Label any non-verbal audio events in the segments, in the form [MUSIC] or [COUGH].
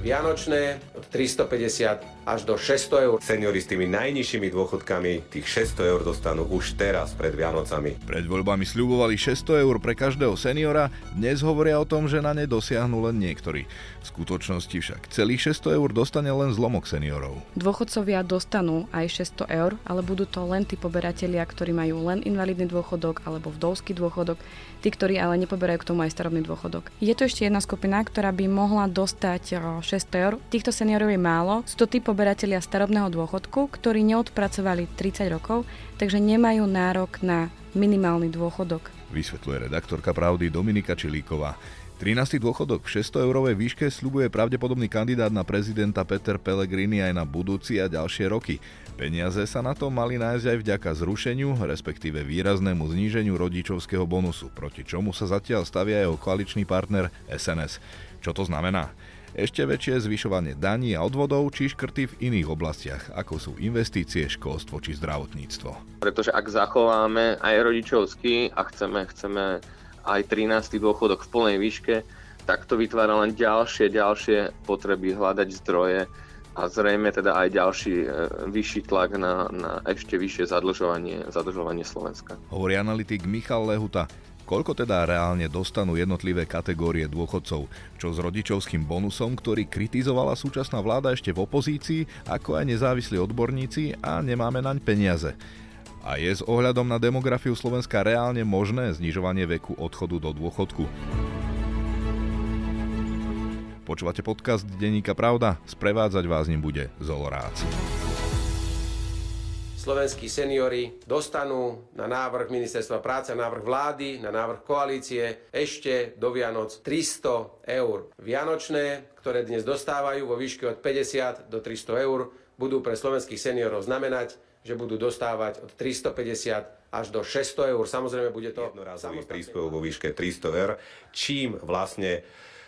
Vianočné od 350 až do 600 eur. Seniori s tými najnižšími dôchodkami tých 600 eur dostanú už teraz pred Vianocami. Pred voľbami sľubovali 600 eur pre každého seniora, dnes hovoria o tom, že na ne dosiahnu len niektorí. V skutočnosti však celých 600 eur dostane len zlomok seniorov. Dôchodcovia dostanú aj 600 eur, ale budú to len tí poberatelia, ktorí majú len invalidný dôchodok alebo vdovský dôchodok, tí, ktorí ale nepoberajú k tomu aj starobný dôchodok. Je tu ešte jedna skupina, ktorá by mohla dostať 600 eur. Týchto seniorov je málo. Sú to tí poberatelia starobného dôchodku, ktorí neodpracovali 30 rokov, takže nemajú nárok na minimálny dôchodok. Vysvetľuje redaktorka Pravdy Dominika Čilíková. 13. dôchodok v 600 eurovej výške slubuje pravdepodobný kandidát na prezidenta Peter Pellegrini aj na budúci a ďalšie roky. Peniaze sa na to mali nájsť aj vďaka zrušeniu, respektíve výraznému zníženiu rodičovského bonusu, proti čomu sa zatiaľ stavia jeho koaličný partner SNS. Čo to znamená? Ešte väčšie zvyšovanie daní a odvodov či škrty v iných oblastiach, ako sú investície, školstvo či zdravotníctvo. Pretože ak zachováme aj rodičovský a chceme, chceme aj 13. dôchodok v plnej výške, tak to vytvára len ďalšie, ďalšie potreby hľadať zdroje a zrejme teda aj ďalší e, vyšší tlak na, na ešte vyššie zadlžovanie, zadlžovanie Slovenska. Hovorí analytik Michal Lehuta. Koľko teda reálne dostanú jednotlivé kategórie dôchodcov? Čo s rodičovským bonusom, ktorý kritizovala súčasná vláda ešte v opozícii, ako aj nezávislí odborníci a nemáme naň peniaze? A je s ohľadom na demografiu Slovenska reálne možné znižovanie veku odchodu do dôchodku? Počúvate podcast Denníka Pravda? Sprevádzať vás ním bude Zolorác. Slovenskí seniori dostanú na návrh Ministerstva práce, na návrh vlády, na návrh koalície ešte do Vianoc 300 eur. Vianočné, ktoré dnes dostávajú vo výške od 50 do 300 eur, budú pre slovenských seniorov znamenať že budú dostávať od 350 až do 600 eur. Samozrejme, bude to... Jednorazový príspevok vo výške 300 eur, čím vlastne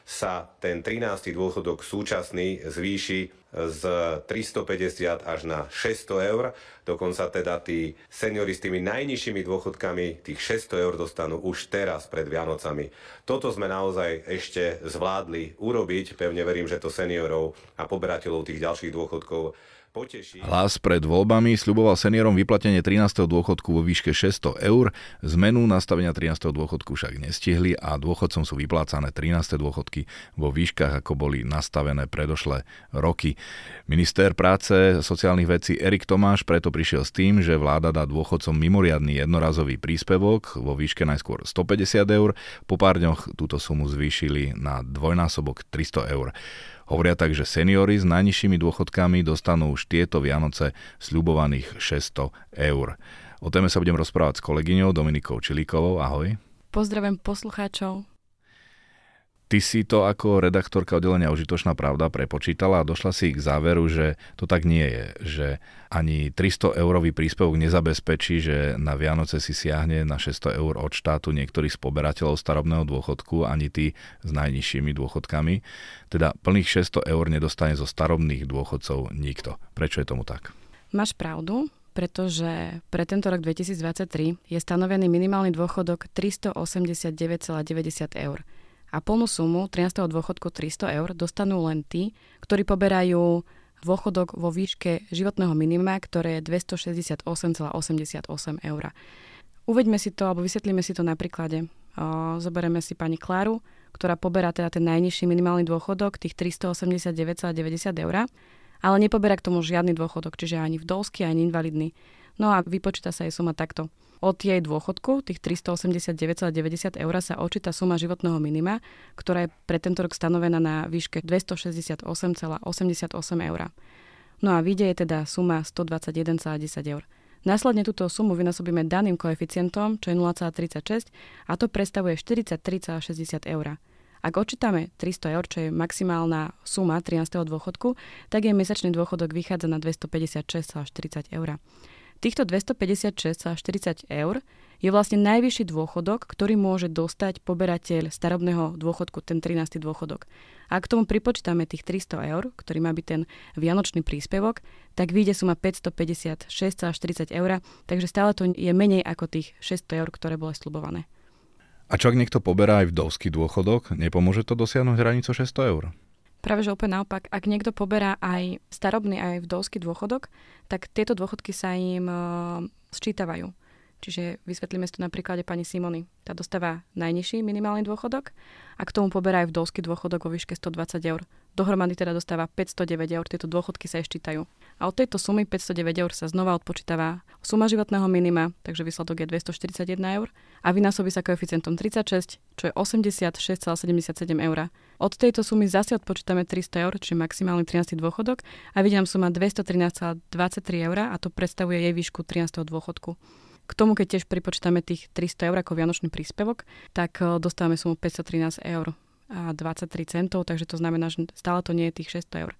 sa ten 13. dôchodok súčasný zvýši z 350 až na 600 eur. Dokonca teda tí seniori s tými najnižšími dôchodkami tých 600 eur dostanú už teraz pred Vianocami. Toto sme naozaj ešte zvládli urobiť. Pevne verím, že to seniorov a poberateľov tých ďalších dôchodkov poteší. Hlas pred voľbami sľuboval seniorom vyplatenie 13. dôchodku vo výške 600 eur. Zmenu nastavenia 13. dôchodku však nestihli a dôchodcom sú vyplácané 13. dôchodky vo výškach, ako boli nastavené predošlé roky. Minister práce sociálnych vecí Erik Tomáš preto prišiel s tým, že vláda dá dôchodcom mimoriadný jednorazový príspevok vo výške najskôr 150 eur, po pár dňoch túto sumu zvýšili na dvojnásobok 300 eur. Hovoria tak, že seniory s najnižšími dôchodkami dostanú už tieto Vianoce sľubovaných 600 eur. O téme sa budem rozprávať s kolegyňou Dominikou Čilíkovou. Ahoj. Pozdravujem poslucháčov. Ty si to ako redaktorka oddelenia Užitočná pravda prepočítala a došla si k záveru, že to tak nie je, že ani 300 eurový príspevok nezabezpečí, že na Vianoce si siahne na 600 eur od štátu niektorých z poberateľov starobného dôchodku, ani tí s najnižšími dôchodkami. Teda plných 600 eur nedostane zo starobných dôchodcov nikto. Prečo je tomu tak? Máš pravdu, pretože pre tento rok 2023 je stanovený minimálny dôchodok 389,90 eur a plnú sumu 13. dôchodku 300 eur dostanú len tí, ktorí poberajú dôchodok vo výške životného minima, ktoré je 268,88 eur. Uveďme si to, alebo vysvetlíme si to na príklade. Zoberieme si pani Kláru, ktorá poberá teda ten najnižší minimálny dôchodok, tých 389,90 eur, ale nepoberá k tomu žiadny dôchodok, čiže ani vdovský, ani invalidný. No a vypočíta sa jej suma takto. Od jej dôchodku, tých 389,90 eur, sa očíta suma životného minima, ktorá je pre tento rok stanovená na výške 268,88 eur. No a vyjde je teda suma 121,10 eur. Následne túto sumu vynásobíme daným koeficientom, čo je 0,36 a to predstavuje 43,60 eur. Ak očítame 300 eur, čo je maximálna suma 13. dôchodku, tak je mesačný dôchodok vychádza na 256,40 eur. Týchto 256,40 eur je vlastne najvyšší dôchodok, ktorý môže dostať poberateľ starobného dôchodku, ten 13. dôchodok. A k tomu pripočítame tých 300 eur, ktorý má byť ten vianočný príspevok, tak vyjde suma 556,40 eur, takže stále to je menej ako tých 600 eur, ktoré boli slubované. A čo ak niekto poberá aj vdovský dôchodok, nepomôže to dosiahnuť hranicu 600 eur? Práve že úplne naopak, ak niekto poberá aj starobný, aj vdovský dôchodok, tak tieto dôchodky sa im uh, sčítavajú. Čiže vysvetlíme si to na príklade pani Simony. Tá dostáva najnižší minimálny dôchodok a k tomu poberá aj vdovský dôchodok vo výške 120 eur. Dohromady teda dostáva 509 eur, tieto dôchodky sa eščítajú. A od tejto sumy 509 eur sa znova odpočítava suma životného minima, takže výsledok je 241 eur a vynásobí sa koeficientom 36, čo je 86,77 eur. Od tejto sumy zase odpočítame 300 eur, čiže maximálny 13. dôchodok a vidím suma 213,23 eur a to predstavuje jej výšku 13. dôchodku. K tomu, keď tiež pripočítame tých 300 eur ako vianočný príspevok, tak e, dostávame sumu 513 eur a 23 centov, takže to znamená, že stále to nie je tých 600 eur.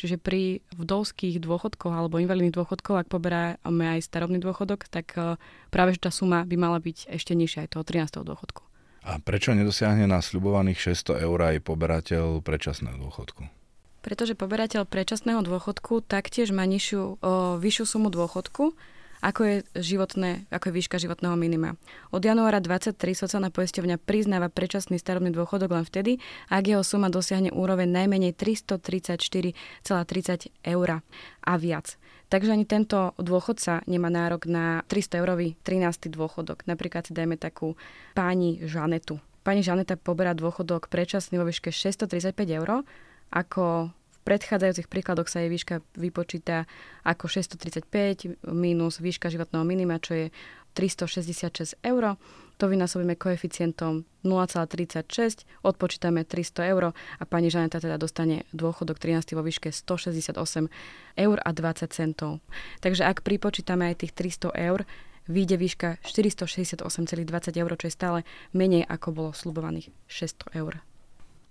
Čiže pri vdovských dôchodkoch alebo invalidných dôchodkoch, ak poberáme aj starobný dôchodok, tak e, práve že tá suma by mala byť ešte nižšia aj toho 13. dôchodku. A prečo nedosiahne na sľubovaných 600 eur aj poberateľ predčasného dôchodku? Pretože poberateľ predčasného dôchodku taktiež má nižšiu, o, vyššiu sumu dôchodku, ako je, životné, ako je výška životného minima. Od januára 23 sociálna poisťovňa priznáva predčasný starobný dôchodok len vtedy, ak jeho suma dosiahne úroveň najmenej 334,30 eur a viac. Takže ani tento dôchodca nemá nárok na 300 eurový 13. dôchodok. Napríklad si dajme takú pani Žanetu. Pani Žaneta poberá dôchodok predčasný vo výške 635 eur, ako predchádzajúcich príkladoch sa jej výška vypočíta ako 635 minus výška životného minima, čo je 366 eur. To vynásobíme koeficientom 0,36, odpočítame 300 eur a pani Žaneta teda dostane dôchodok 13 vo výške 168 eur a 20 centov. Takže ak pripočítame aj tých 300 eur, vyjde výška 468,20 eur, čo je stále menej ako bolo slubovaných 600 eur.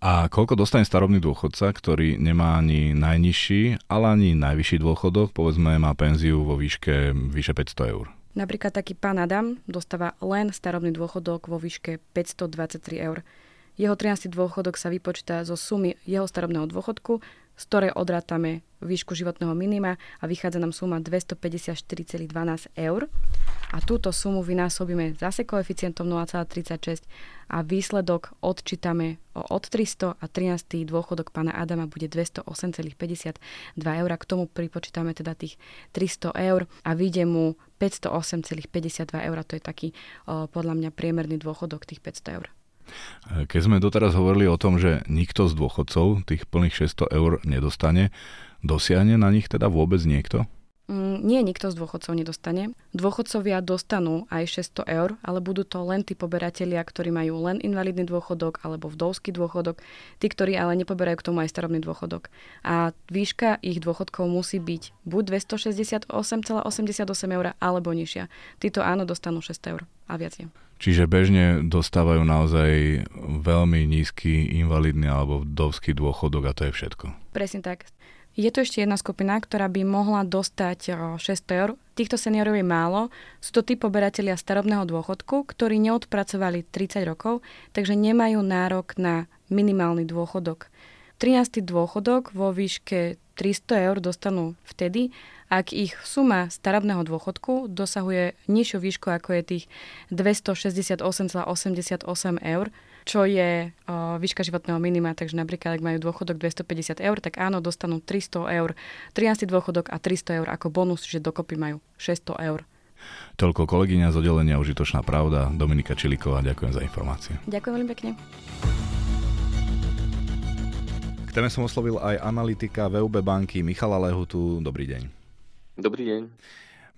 A koľko dostane starobný dôchodca, ktorý nemá ani najnižší, ale ani najvyšší dôchodok, povedzme má penziu vo výške vyše 500 eur? Napríklad taký pán Adam dostáva len starobný dôchodok vo výške 523 eur. Jeho 13. dôchodok sa vypočíta zo sumy jeho starobného dôchodku z ktorej odrátame výšku životného minima a vychádza nám suma 254,12 eur. A túto sumu vynásobíme zase koeficientom 0,36 a výsledok odčítame od 300 a 13. dôchodok pána Adama bude 208,52 eur. K tomu pripočítame teda tých 300 eur a vyjde mu 508,52 eur. To je taký podľa mňa priemerný dôchodok tých 500 eur. Keď sme doteraz hovorili o tom, že nikto z dôchodcov tých plných 600 eur nedostane, dosiahne na nich teda vôbec niekto? Mm, nie, nikto z dôchodcov nedostane. Dôchodcovia dostanú aj 600 eur, ale budú to len tí poberatelia, ktorí majú len invalidný dôchodok alebo vdovský dôchodok, tí, ktorí ale nepoberajú k tomu aj starobný dôchodok. A výška ich dôchodkov musí byť buď 268,88 eur alebo nižšia. Títo áno dostanú 600 eur a viac je. Čiže bežne dostávajú naozaj veľmi nízky invalidný alebo vdovský dôchodok a to je všetko. Presne tak. Je tu ešte jedna skupina, ktorá by mohla dostať 600 eur. Týchto seniorov je málo. Sú to tí poberatelia starobného dôchodku, ktorí neodpracovali 30 rokov, takže nemajú nárok na minimálny dôchodok. 13. dôchodok vo výške 300 eur dostanú vtedy, ak ich suma starobného dôchodku dosahuje nižšiu výšku ako je tých 268,88 eur, čo je o, výška životného minima, takže napríklad ak majú dôchodok 250 eur, tak áno, dostanú 300 eur, 13 dôchodok a 300 eur ako bonus, že dokopy majú 600 eur. Toľko kolegyňa z oddelenia Užitočná pravda, Dominika Čiliková, ďakujem za informácie. Ďakujem veľmi pekne. K téme som oslovil aj analytika VUB banky Michala Lehutu. Dobrý deň. Dobrý deň.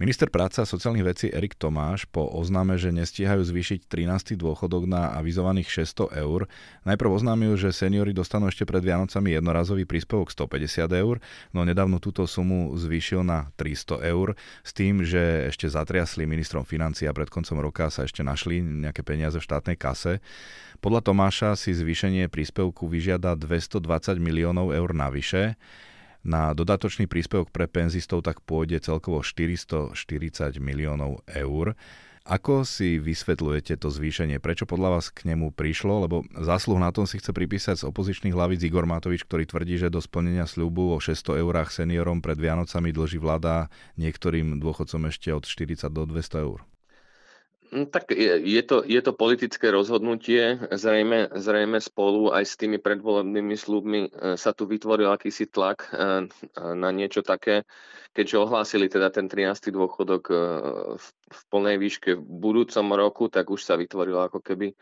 Minister práce a sociálnych vecí Erik Tomáš po oznáme, že nestíhajú zvýšiť 13. dôchodok na avizovaných 600 eur, najprv oznámil, že seniory dostanú ešte pred Vianocami jednorazový príspevok 150 eur, no nedávno túto sumu zvýšil na 300 eur s tým, že ešte zatriasli ministrom financií a pred koncom roka sa ešte našli nejaké peniaze v štátnej kase. Podľa Tomáša si zvýšenie príspevku vyžiada 220 miliónov eur navyše. Na dodatočný príspevok pre penzistov tak pôjde celkovo 440 miliónov eur. Ako si vysvetľujete to zvýšenie? Prečo podľa vás k nemu prišlo? Lebo zásluh na tom si chce pripísať z opozičných hlavíc Igor Matovič, ktorý tvrdí, že do splnenia sľubu o 600 eurách seniorom pred Vianocami dlží vláda niektorým dôchodcom ešte od 40 do 200 eur. Mm, tak je, je, to, je to politické rozhodnutie. Zrejme, zrejme spolu aj s tými predvolebnými slúbmi e, sa tu vytvoril akýsi tlak e, na niečo také, keďže ohlásili teda ten 13. dôchodok v, v plnej výške v budúcom roku, tak už sa vytvorilo ako keby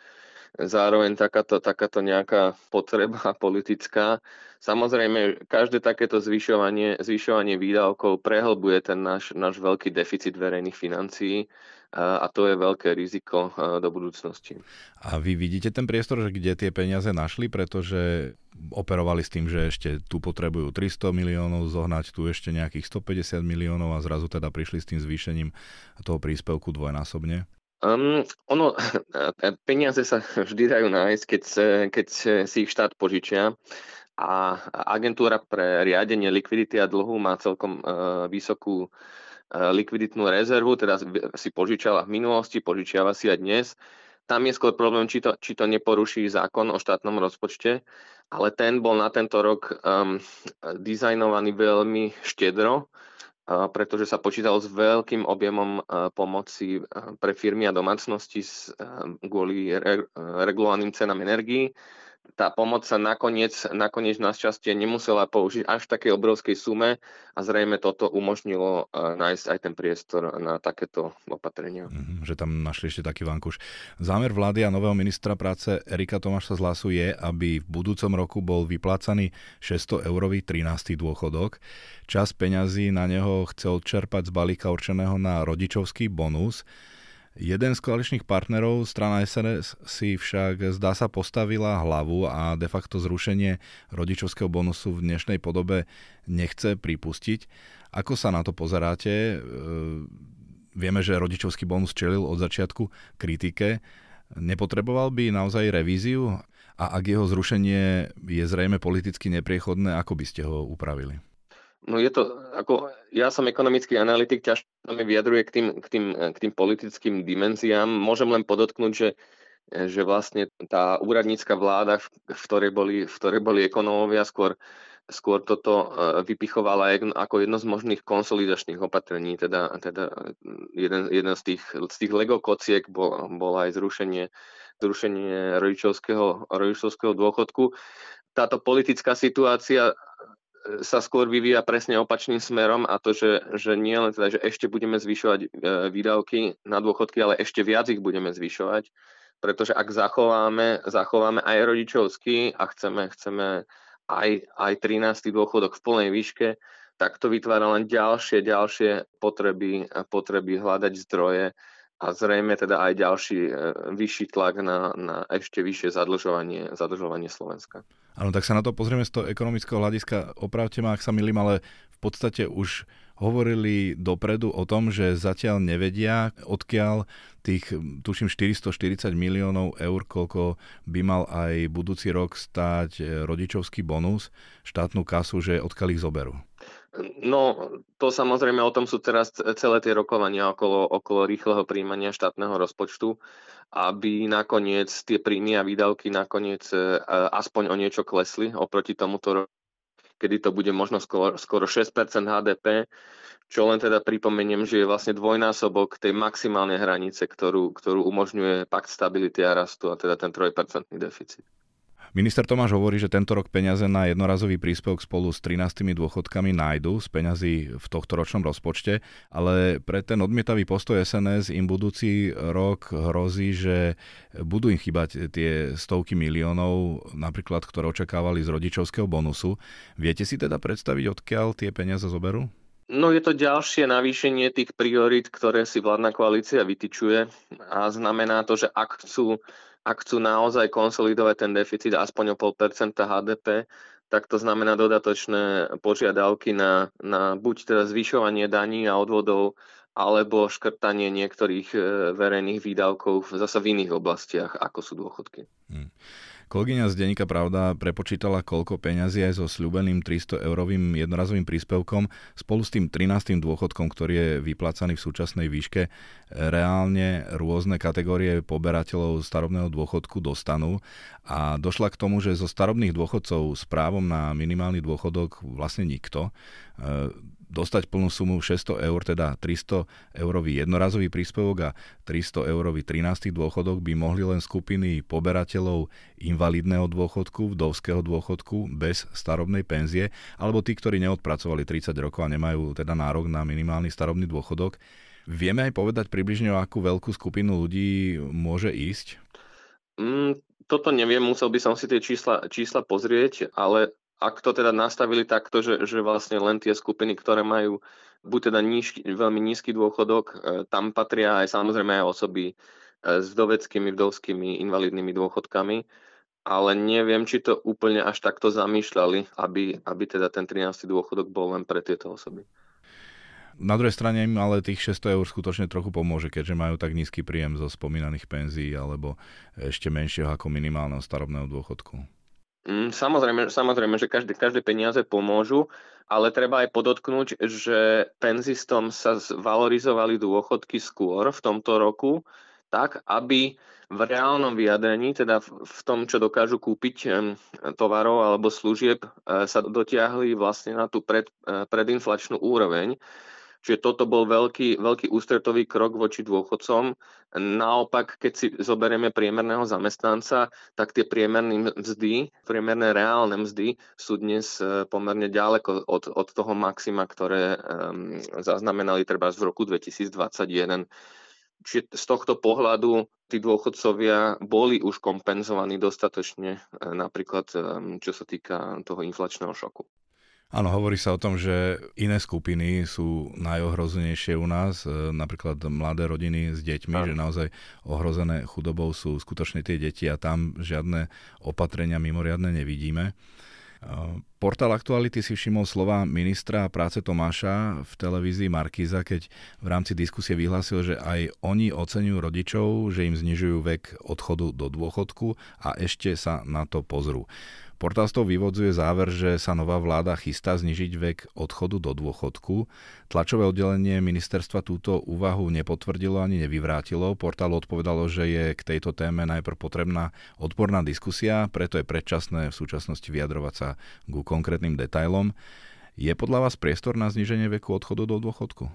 zároveň takáto, takáto nejaká potreba [LAUGHS] politická. Samozrejme, každé takéto zvyšovanie, zvyšovanie výdavkov prehlbuje ten náš, náš veľký deficit verejných financií a to je veľké riziko do budúcnosti. A vy vidíte ten priestor, že kde tie peniaze našli, pretože operovali s tým, že ešte tu potrebujú 300 miliónov zohnať, tu ešte nejakých 150 miliónov a zrazu teda prišli s tým zvýšením toho príspevku dvojnásobne? Um, ono, peniaze sa vždy dajú nájsť, keď, keď si ich štát požičia a agentúra pre riadenie likvidity a dlhu má celkom uh, vysokú Eh, likviditnú rezervu, teda si požičala v minulosti, požičiava si aj dnes. Tam je skôr problém, či to, či to neporuší zákon o štátnom rozpočte, ale ten bol na tento rok um, dizajnovaný veľmi štedro, pretože sa počítalo s veľkým objemom pomoci pre firmy a domácnosti kvôli re, regulovaným cenám energií tá pomoc sa nakoniec, nakoniec našťastie nemusela použiť až v takej obrovskej sume a zrejme toto umožnilo uh, nájsť aj ten priestor na takéto opatrenia. Mm, že tam našli ešte taký vankuš. Zámer vlády a nového ministra práce Erika Tomáša z Hlasu je, aby v budúcom roku bol vyplácaný 600 eurový 13. dôchodok. Čas peňazí na neho chce odčerpať z balíka určeného na rodičovský bonus. Jeden z koaličných partnerov, strana SNS, si však zdá sa postavila hlavu a de facto zrušenie rodičovského bonusu v dnešnej podobe nechce pripustiť. Ako sa na to pozeráte? E, vieme, že rodičovský bonus čelil od začiatku kritike. Nepotreboval by naozaj revíziu? A ak jeho zrušenie je zrejme politicky nepriechodné, ako by ste ho upravili? No je to, ako ja som ekonomický analytik, ťažko mi vyjadruje k tým, k, tým, k tým politickým dimenziám. Môžem len podotknúť, že, že vlastne tá úradnícka vláda, v boli, v ktorej boli ekonómovia, skôr, skôr toto e, vypichovala ako jedno z možných konsolidačných opatrení. Teda, teda jeden, jeden z tých, z tých Lego kociek bol, bol aj zrušenie, zrušenie rodičovského, rodičovského dôchodku. Táto politická situácia sa skôr vyvíja presne opačným smerom a to, že, že nie len teda, že ešte budeme zvyšovať e, výdavky na dôchodky, ale ešte viac ich budeme zvyšovať, pretože ak zachováme, zachováme aj rodičovský a chceme, chceme aj, aj 13. dôchodok v plnej výške, tak to vytvára len ďalšie, ďalšie potreby, potreby hľadať zdroje a zrejme teda aj ďalší e, vyšší tlak na, na ešte vyššie zadlžovanie, zadlžovanie Slovenska. Áno, tak sa na to pozrieme z toho ekonomického hľadiska. Opravte ma, ak sa milím, ale v podstate už hovorili dopredu o tom, že zatiaľ nevedia, odkiaľ tých, tuším, 440 miliónov eur, koľko by mal aj budúci rok stáť e, rodičovský bonus, štátnu kasu, že odkiaľ ich zoberú. No, to samozrejme o tom sú teraz celé tie rokovania okolo, okolo rýchleho príjmania štátneho rozpočtu, aby nakoniec tie príjmy a výdavky nakoniec e, aspoň o niečo klesli oproti tomuto roku, kedy to bude možno skoro, skoro 6% HDP, čo len teda pripomeniem, že je vlastne dvojnásobok tej maximálnej hranice, ktorú, ktorú umožňuje pakt stability a rastu, a teda ten 3% deficit. Minister Tomáš hovorí, že tento rok peniaze na jednorazový príspevok spolu s 13 dôchodkami nájdu z peňazí v tohto ročnom rozpočte, ale pre ten odmietavý postoj SNS im budúci rok hrozí, že budú im chýbať tie stovky miliónov, napríklad, ktoré očakávali z rodičovského bonusu. Viete si teda predstaviť, odkiaľ tie peniaze zoberú? No je to ďalšie navýšenie tých priorít, ktoré si vládna koalícia vytyčuje a znamená to, že ak chcú ak chcú naozaj konsolidovať ten deficit aspoň o 0,5% HDP, tak to znamená dodatočné požiadavky na, na buď teda zvyšovanie daní a odvodov, alebo škrtanie niektorých e, verejných výdavkov zase v iných oblastiach, ako sú dôchodky. Hmm. Kolegyňa z Denika Pravda prepočítala, koľko peňazí aj so sľubeným 300 eurovým jednorazovým príspevkom spolu s tým 13. dôchodkom, ktorý je vyplácaný v súčasnej výške, reálne rôzne kategórie poberateľov starobného dôchodku dostanú a došla k tomu, že zo starobných dôchodcov s právom na minimálny dôchodok vlastne nikto. E, dostať plnú sumu 600 eur, teda 300 eurový jednorazový príspevok a 300 eurový 13. dôchodok by mohli len skupiny poberateľov invalidného dôchodku, vdovského dôchodku bez starobnej penzie, alebo tí, ktorí neodpracovali 30 rokov a nemajú teda nárok na minimálny starobný dôchodok. Vieme aj povedať približne, o akú veľkú skupinu ľudí môže ísť? Mm, toto neviem, musel by som si tie čísla, čísla pozrieť, ale ak to teda nastavili takto, že, že vlastne len tie skupiny, ktoré majú buď teda nížky, veľmi nízky dôchodok, e, tam patria aj samozrejme aj osoby e, s vdoveckými, vdovskými, invalidnými dôchodkami, ale neviem, či to úplne až takto zamýšľali, aby, aby teda ten 13. dôchodok bol len pre tieto osoby. Na druhej strane im ale tých 600 eur skutočne trochu pomôže, keďže majú tak nízky príjem zo spomínaných penzií alebo ešte menšieho ako minimálneho starobného dôchodku. Mm, samozrejme, samozrejme, že každé, každé peniaze pomôžu, ale treba aj podotknúť, že penzistom sa valorizovali dôchodky skôr v tomto roku, tak aby v reálnom vyjadrení, teda v tom, čo dokážu kúpiť tovarov alebo služieb, e, sa dotiahli vlastne na tú pred, e, predinflačnú úroveň. Čiže toto bol veľký, veľký ústretový krok voči dôchodcom. Naopak, keď si zoberieme priemerného zamestnanca, tak tie priemerné mzdy, priemerné reálne mzdy sú dnes e, pomerne ďaleko od, od toho maxima, ktoré um, zaznamenali treba v roku 2021. Čiže z tohto pohľadu tí dôchodcovia boli už kompenzovaní dostatočne, e, napríklad čo sa týka toho inflačného šoku. Áno, hovorí sa o tom, že iné skupiny sú najohrozenejšie u nás, e, napríklad mladé rodiny s deťmi, Áno. že naozaj ohrozené chudobou sú skutočne tie deti a tam žiadne opatrenia mimoriadne nevidíme. Portál Aktuality si všimol slova ministra práce Tomáša v televízii Markíza, keď v rámci diskusie vyhlásil, že aj oni oceňujú rodičov, že im znižujú vek odchodu do dôchodku a ešte sa na to pozrú. Portál z toho vyvodzuje záver, že sa nová vláda chystá znižiť vek odchodu do dôchodku. Tlačové oddelenie ministerstva túto úvahu nepotvrdilo ani nevyvrátilo. Portál odpovedalo, že je k tejto téme najprv potrebná odborná diskusia, preto je predčasné v súčasnosti vyjadrovať sa ku konkrétnym detailom. Je podľa vás priestor na zniženie veku odchodu do dôchodku?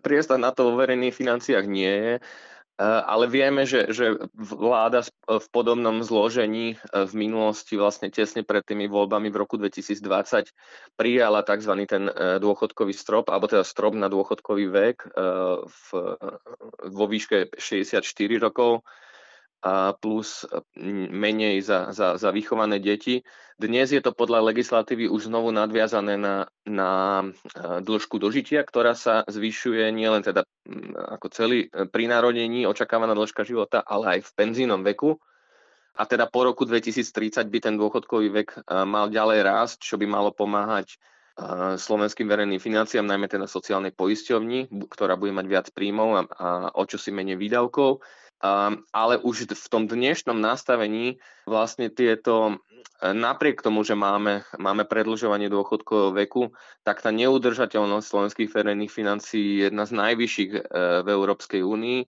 Priestor na to vo verejných financiách nie je. Eh, ale vieme, že, že vláda v podobnom zložení eh, v minulosti, vlastne tesne pred tými voľbami v roku 2020, prijala tzv. ten eh, dôchodkový strop, alebo teda strop na dôchodkový vek v, vo výške 64 rokov plus menej za, za, za vychované deti. Dnes je to podľa legislatívy už znovu nadviazané na, na dĺžku dožitia, ktorá sa zvyšuje nielen teda ako celý e, pri narodení očakávaná dĺžka života, ale aj v penzínom veku. A teda po roku 2030 by ten dôchodkový vek mal ďalej rásť, čo by malo pomáhať slovenským verejným financiám, najmä teda sociálnej poisťovni, ktorá bude mať viac príjmov a, a o čo si menej výdavkov. Um, ale už v tom dnešnom nastavení vlastne tieto, e, napriek tomu, že máme, máme predlžovanie dôchodkového veku, tak tá neudržateľnosť slovenských verejných financií je jedna z najvyšších e, v Európskej únii.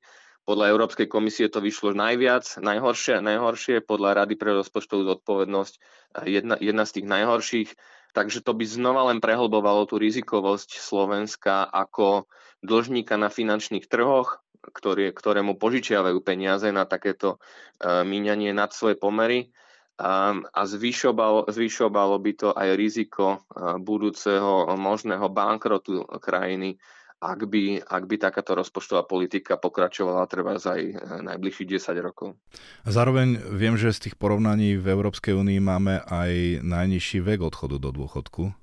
Podľa Európskej komisie to vyšlo najviac, najhoršie, najhoršie, podľa Rady pre rozpočtovú zodpovednosť e, jedna, jedna z tých najhorších. Takže to by znova len prehlbovalo tú rizikovosť Slovenska ako dlžníka na finančných trhoch, ktoré, ktorému požičiavajú peniaze na takéto uh, míňanie nad svoje pomery a zvyšovalo, zvyšovalo by to aj riziko uh, budúceho možného bankrotu krajiny, ak by, ak by takáto rozpočtová politika pokračovala treba aj e, najbližších 10 rokov. A zároveň viem, že z tých porovnaní v Európskej únii máme aj najnižší vek odchodu do dôchodku.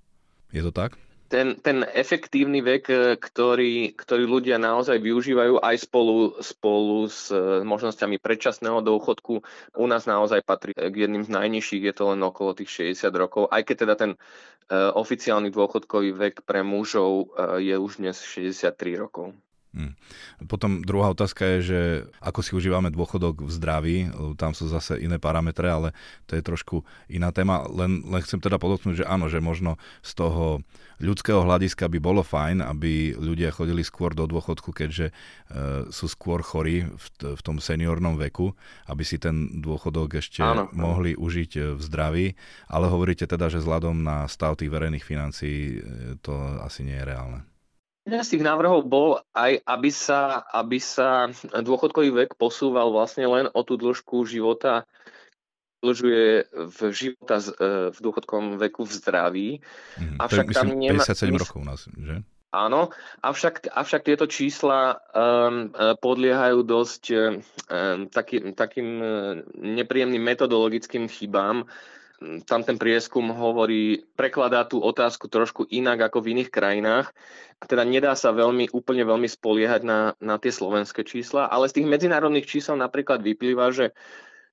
Je to tak? Ten, ten efektívny vek, e, ktorý, ktorý ľudia naozaj využívajú aj spolu, spolu s e, možnosťami predčasného dôchodku, u nás naozaj patrí k jedným z najnižších, je to len okolo tých 60 rokov, aj keď teda ten uh, oficiálny dôchodkový vek pre mužov je už dnes 63 rokov. Hmm. Potom druhá otázka je, že ako si užívame dôchodok v zdraví, tam sú zase iné parametre, ale to je trošku iná téma. Len, len chcem teda podotknúť, že áno, že možno z toho ľudského hľadiska by bolo fajn, aby ľudia chodili skôr do dôchodku, keďže e, sú skôr chorí v, v tom seniornom veku, aby si ten dôchodok ešte áno. mohli užiť e, v zdraví, ale hovoríte teda, že vzhľadom na stav tých verejných financií e, to asi nie je reálne. Jeden z tých návrhov bol aj, aby sa, aby sa dôchodkový vek posúval vlastne len o tú dĺžku života, dlžuje v života e, v dôchodkovom veku v zdraví. Mm, avšak myslím, tam nemá... 57 rokov u nás, že? Áno, avšak, avšak tieto čísla um, podliehajú dosť um, taký, takým nepríjemným metodologickým chybám, tam ten prieskum hovorí, prekladá tú otázku trošku inak ako v iných krajinách. Teda nedá sa veľmi, úplne veľmi spoliehať na, na tie slovenské čísla, ale z tých medzinárodných čísel napríklad vyplýva, že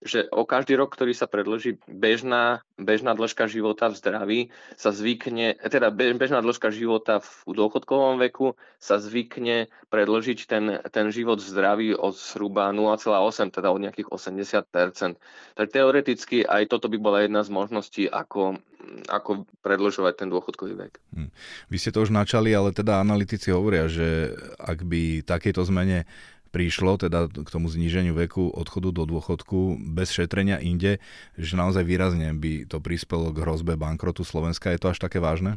že o každý rok, ktorý sa predloží bežná, bežná dĺžka života v zdraví, sa zvykne, teda bežná dĺžka života v dôchodkovom veku sa zvykne predložiť ten, ten život v zdraví od zhruba 0,8, teda od nejakých 80%. Tak teoreticky aj toto by bola jedna z možností, ako, ako predlžovať ten dôchodkový vek. Hm. Vy ste to už načali, ale teda analytici hovoria, že ak by takéto zmene prišlo teda k tomu zníženiu veku odchodu do dôchodku bez šetrenia inde, že naozaj výrazne by to prispelo k hrozbe bankrotu Slovenska. Je to až také vážne?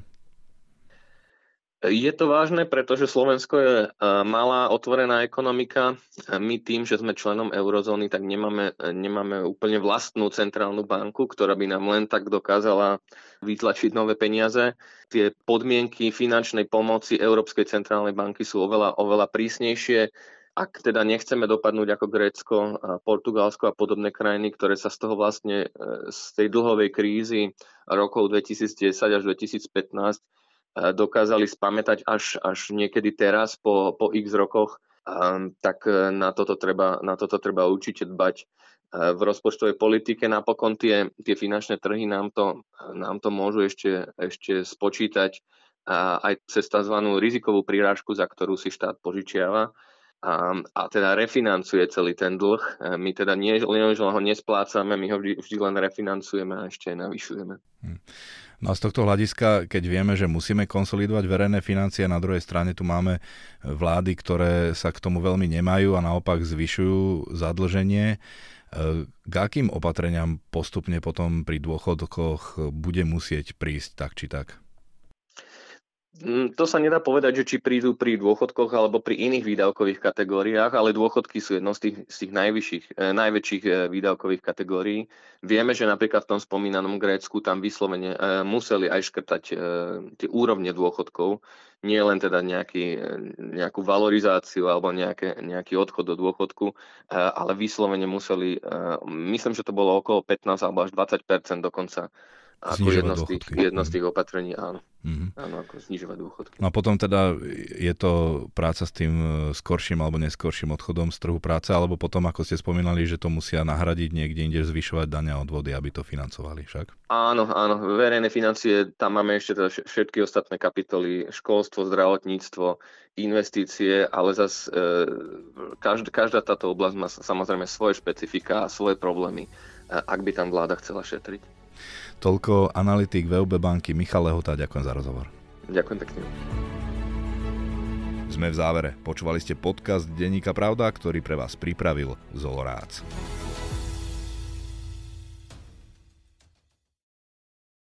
Je to vážne, pretože Slovensko je e, malá, otvorená ekonomika. My tým, že sme členom eurozóny, tak nemáme, nemáme úplne vlastnú centrálnu banku, ktorá by nám len tak dokázala vytlačiť nové peniaze. Tie podmienky finančnej pomoci Európskej centrálnej banky sú oveľa, oveľa prísnejšie ak teda nechceme dopadnúť ako Grécko, Portugalsko a podobné krajiny, ktoré sa z toho vlastne, e, z tej dlhovej krízy rokov 2010 až 2015 e, dokázali spamätať až, až niekedy teraz po, po x rokoch, tak e, na toto, treba, na toto treba určite dbať. V rozpočtovej politike napokon tie, tie finančné trhy nám to, nám to môžu ešte, ešte spočítať aj cez tzv. rizikovú prírážku, za ktorú si štát požičiava a, a teda refinancuje celý ten dlh. E, my teda nie len, že ho nesplácame, my ho vždy, vždy len refinancujeme a ešte navyšujeme. Hm. No a z tohto hľadiska, keď vieme, že musíme konsolidovať verejné financie, na druhej strane tu máme vlády, ktoré sa k tomu veľmi nemajú a naopak zvyšujú zadlženie. E, k akým opatreniam postupne potom pri dôchodkoch bude musieť prísť tak či tak? Mm, to sa nedá povedať, že či prídu pri dôchodkoch alebo pri iných výdavkových kategóriách, ale dôchodky sú jednou z tých, z tých najvyšších, eh, najväčších eh, výdavkových kategórií. Vieme, že napríklad v tom spomínanom Grécku tam vyslovene eh, museli aj škrtať eh, tie úrovne dôchodkov, nie len teda nejaký, eh, nejakú valorizáciu alebo nejaké, nejaký odchod do dôchodku, eh, ale vyslovene museli, eh, myslím, že to bolo okolo 15 alebo až 20% dokonca ako jedno z, tých, jedno z tých opatrení, áno. Mm-hmm. Áno, ako znižovať dôchodky. No a potom teda je to práca s tým e, skorším alebo neskorším odchodom z trhu práce, alebo potom, ako ste spomínali, že to musia nahradiť niekde inde, zvyšovať dania od vody, aby to financovali však? Áno, áno, verejné financie, tam máme ešte teda všetky ostatné kapitoly, školstvo, zdravotníctvo, investície, ale zase e, každá, každá táto oblasť má samozrejme svoje špecifika a svoje problémy, ak by tam vláda chcela šetriť. Toľko analytik VUB banky Michal Lehota, ďakujem za rozhovor. Ďakujem pekne. Sme v závere. Počúvali ste podcast Denníka Pravda, ktorý pre vás pripravil Zolorác.